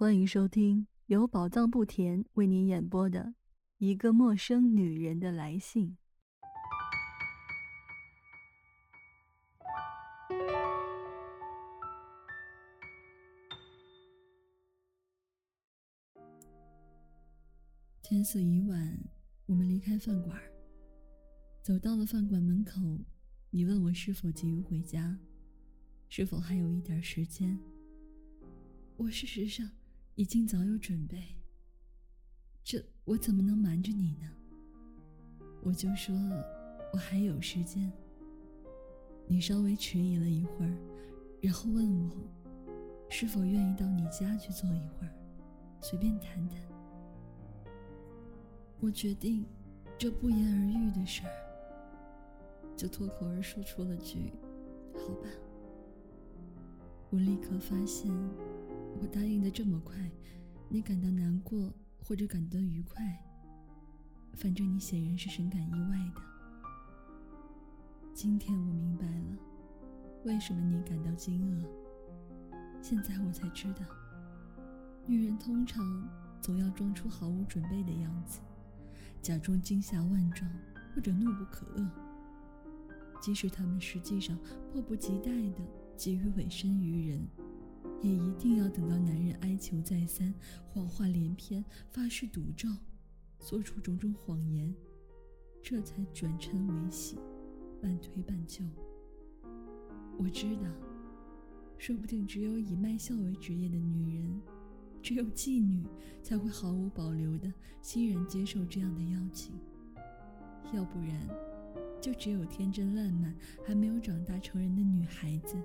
欢迎收听由宝藏不甜为您演播的《一个陌生女人的来信》。天色已晚，我们离开饭馆，走到了饭馆门口。你问我是否急于回家，是否还有一点时间？我事实上已经早有准备。这我怎么能瞒着你呢？我就说我还有时间。你稍微迟疑了一会儿，然后问我是否愿意到你家去坐一会儿，随便谈谈。我决定这不言而喻的事儿。就脱口而出出了句：“好吧。”我立刻发现，我答应的这么快，你感到难过或者感到愉快，反正你显然是深感意外的。今天我明白了，为什么你感到惊愕。现在我才知道，女人通常总要装出毫无准备的样子，假装惊吓万状或者怒不可遏。即使他们实际上迫不及待的急于委身于人，也一定要等到男人哀求再三、谎话连篇、发誓赌咒、做出种种谎言，这才转嗔为喜，半推半就。我知道，说不定只有以卖笑为职业的女人，只有妓女，才会毫无保留的欣然接受这样的邀请，要不然。就只有天真烂漫、还没有长大成人的女孩子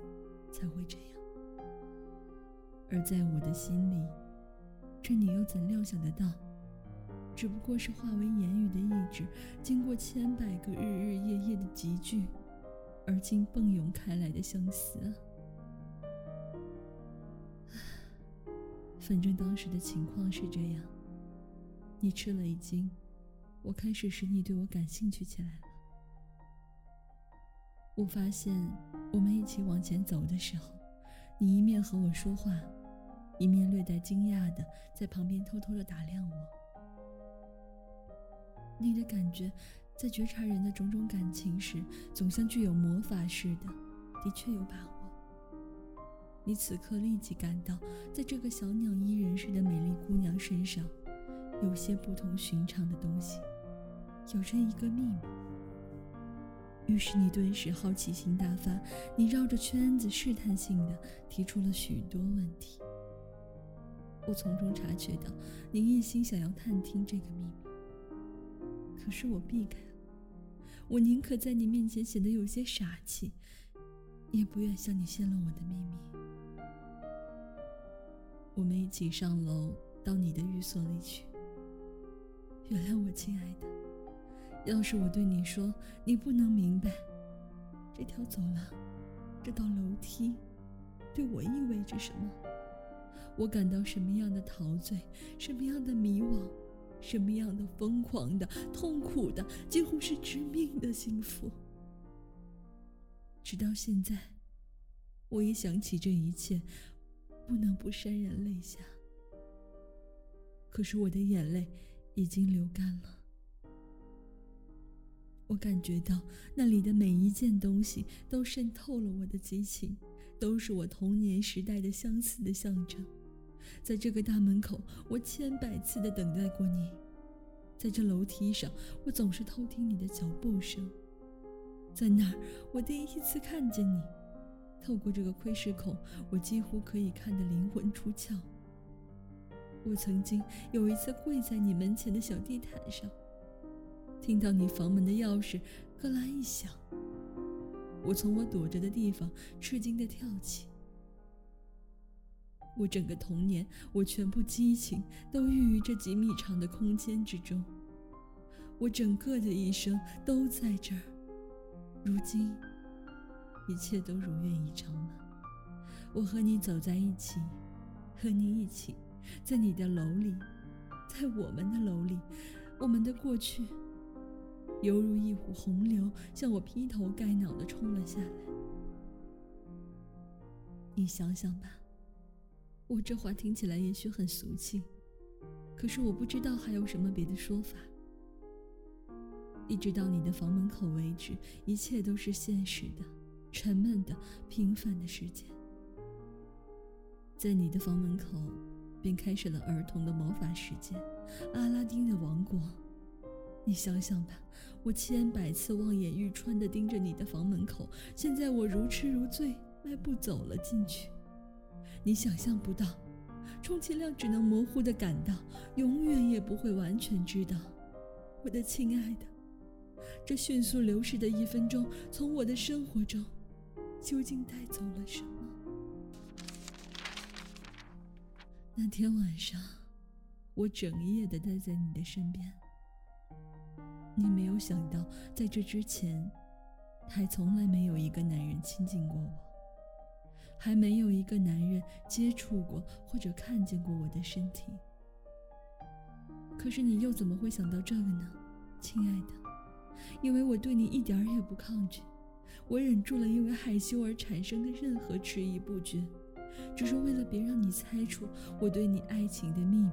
才会这样，而在我的心里，这你又怎料想得到？只不过是化为言语的意志，经过千百个日日夜夜的集聚，而今迸涌开来的相思啊！反正当时的情况是这样，你吃了一惊，我开始使你对我感兴趣起来了。我发现，我们一起往前走的时候，你一面和我说话，一面略带惊讶的在旁边偷偷的打量我。你的感觉，在觉察人的种种感情时，总像具有魔法似的，的确有把握。你此刻立即感到，在这个小鸟依人似的美丽姑娘身上，有些不同寻常的东西，有着一个秘密。于是你顿时好奇心大发，你绕着圈子试探性的提出了许多问题。我从中察觉到你一心想要探听这个秘密，可是我避开了。我宁可在你面前显得有些傻气，也不愿向你泄露我的秘密。我们一起上楼到你的寓所里去。原谅我，亲爱的。要是我对你说，你不能明白，这条走廊，这道楼梯，对我意味着什么？我感到什么样的陶醉，什么样的迷惘，什么样的疯狂的、痛苦的，几乎是致命的幸福。直到现在，我一想起这一切，不能不潸然泪下。可是我的眼泪已经流干了。我感觉到那里的每一件东西都渗透了我的激情，都是我童年时代的相似的象征。在这个大门口，我千百次的等待过你；在这楼梯上，我总是偷听你的脚步声；在那儿，我第一次看见你。透过这个窥视孔，我几乎可以看得灵魂出窍。我曾经有一次跪在你门前的小地毯上。听到你房门的钥匙“咯啦”一响，我从我躲着的地方吃惊的跳起。我整个童年，我全部激情都寓于这几米长的空间之中。我整个的一生都在这儿。如今，一切都如愿以偿了。我和你走在一起，和你一起，在你的楼里，在我们的楼里，我们的过去。犹如一股洪流，向我劈头盖脑的冲了下来。你想想吧，我这话听起来也许很俗气，可是我不知道还有什么别的说法。一直到你的房门口为止，一切都是现实的、沉闷的、平凡的世界。在你的房门口，便开始了儿童的魔法世界——阿拉丁的王国。你想想吧，我千百次望眼欲穿的盯着你的房门口，现在我如痴如醉，迈步走了进去。你想象不到，充其量只能模糊的感到，永远也不会完全知道，我的亲爱的。这迅速流逝的一分钟，从我的生活中，究竟带走了什么？那天晚上，我整夜的待在你的身边。你没有想到，在这之前，还从来没有一个男人亲近过我，还没有一个男人接触过或者看见过我的身体。可是你又怎么会想到这个呢，亲爱的？因为我对你一点儿也不抗拒，我忍住了因为害羞而产生的任何迟疑不决，只是为了别让你猜出我对你爱情的秘密。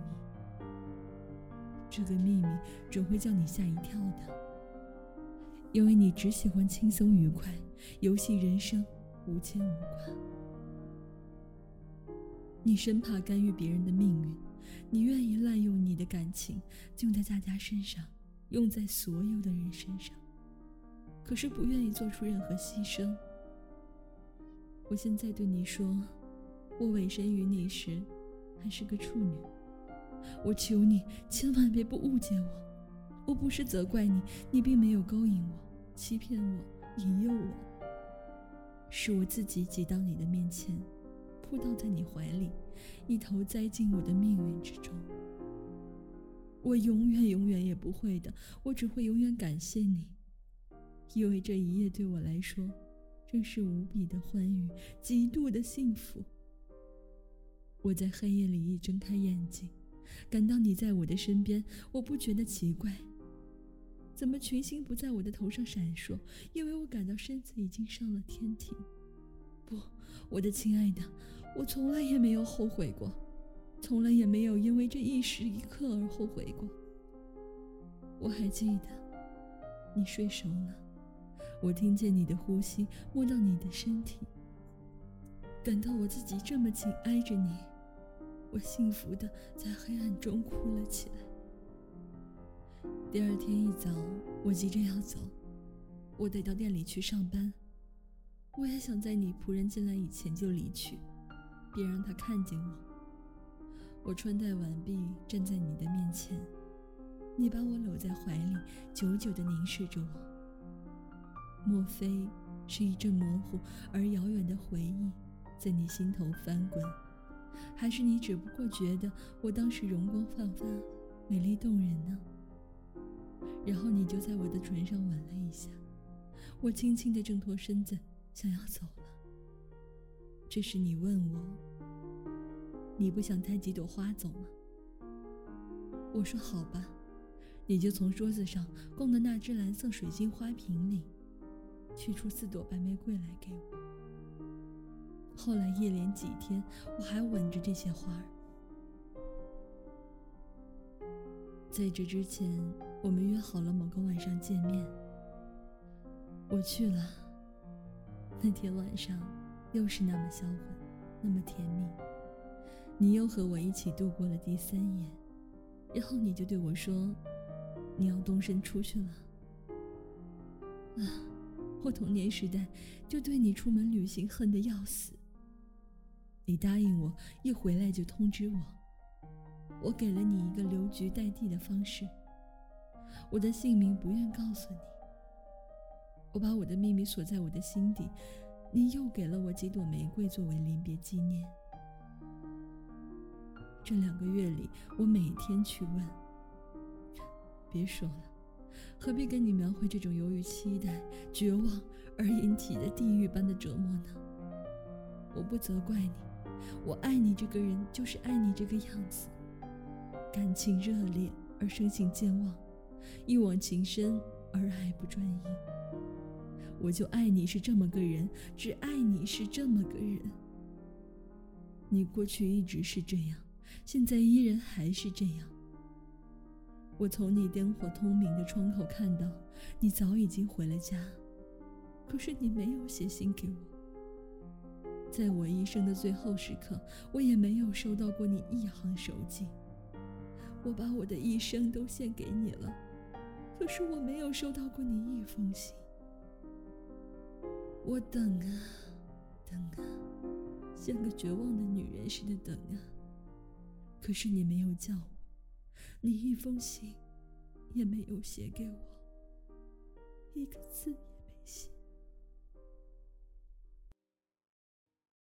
这个秘密准会叫你吓一跳的，因为你只喜欢轻松愉快，游戏人生无牵无挂。你生怕干预别人的命运，你愿意滥用你的感情，用在大家身上。用在所有的人身上，可是不愿意做出任何牺牲。我现在对你说，我委身于你时，还是个处女。我求你千万别不误解我，我不是责怪你，你并没有勾引我、欺骗我、引诱我，是我自己挤到你的面前，扑倒在你怀里，一头栽进我的命运之中。我永远永远也不会的，我只会永远感谢你，因为这一夜对我来说，真是无比的欢愉，极度的幸福。我在黑夜里一睁开眼睛，感到你在我的身边，我不觉得奇怪。怎么群星不在我的头上闪烁？因为我感到身子已经上了天庭。不，我的亲爱的，我从来也没有后悔过。从来也没有因为这一时一刻而后悔过。我还记得，你睡熟了，我听见你的呼吸，摸到你的身体，感到我自己这么紧挨着你，我幸福的在黑暗中哭了起来。第二天一早，我急着要走，我得到店里去上班，我也想在你仆人进来以前就离去，别让他看见我。我穿戴完毕，站在你的面前，你把我搂在怀里，久久地凝视着我。莫非是一阵模糊而遥远的回忆在你心头翻滚，还是你只不过觉得我当时容光焕发、美丽动人呢？然后你就在我的唇上吻了一下，我轻轻地挣脱身子，想要走了。这时你问我。你不想带几朵花走吗？我说好吧，你就从桌子上供的那只蓝色水晶花瓶里，取出四朵白玫瑰来给我。后来一连几天，我还吻着这些花儿。在这之前，我们约好了某个晚上见面。我去了，那天晚上又是那么销魂，那么甜蜜。你又和我一起度过了第三夜，然后你就对我说：“你要动身出去了。”啊，我童年时代就对你出门旅行恨得要死。你答应我一回来就通知我，我给了你一个留局待地的方式，我的姓名不愿告诉你，我把我的秘密锁在我的心底，你又给了我几朵玫瑰作为临别纪念。这两个月里，我每天去问。别说了，何必跟你描绘这种由于期待、绝望而引起的地狱般的折磨呢？我不责怪你，我爱你这个人就是爱你这个样子，感情热烈而生性健忘，一往情深而爱不专一。我就爱你是这么个人，只爱你是这么个人。你过去一直是这样，现在依然还是这样。我从你灯火通明的窗口看到，你早已经回了家，可是你没有写信给我。在我一生的最后时刻，我也没有收到过你一行手迹。我把我的一生都献给你了，可是我没有收到过你一封信。我等啊，等啊，像个绝望的女人似的等啊，可是你没有叫我。你一封信也没有写给我，一个字也没写。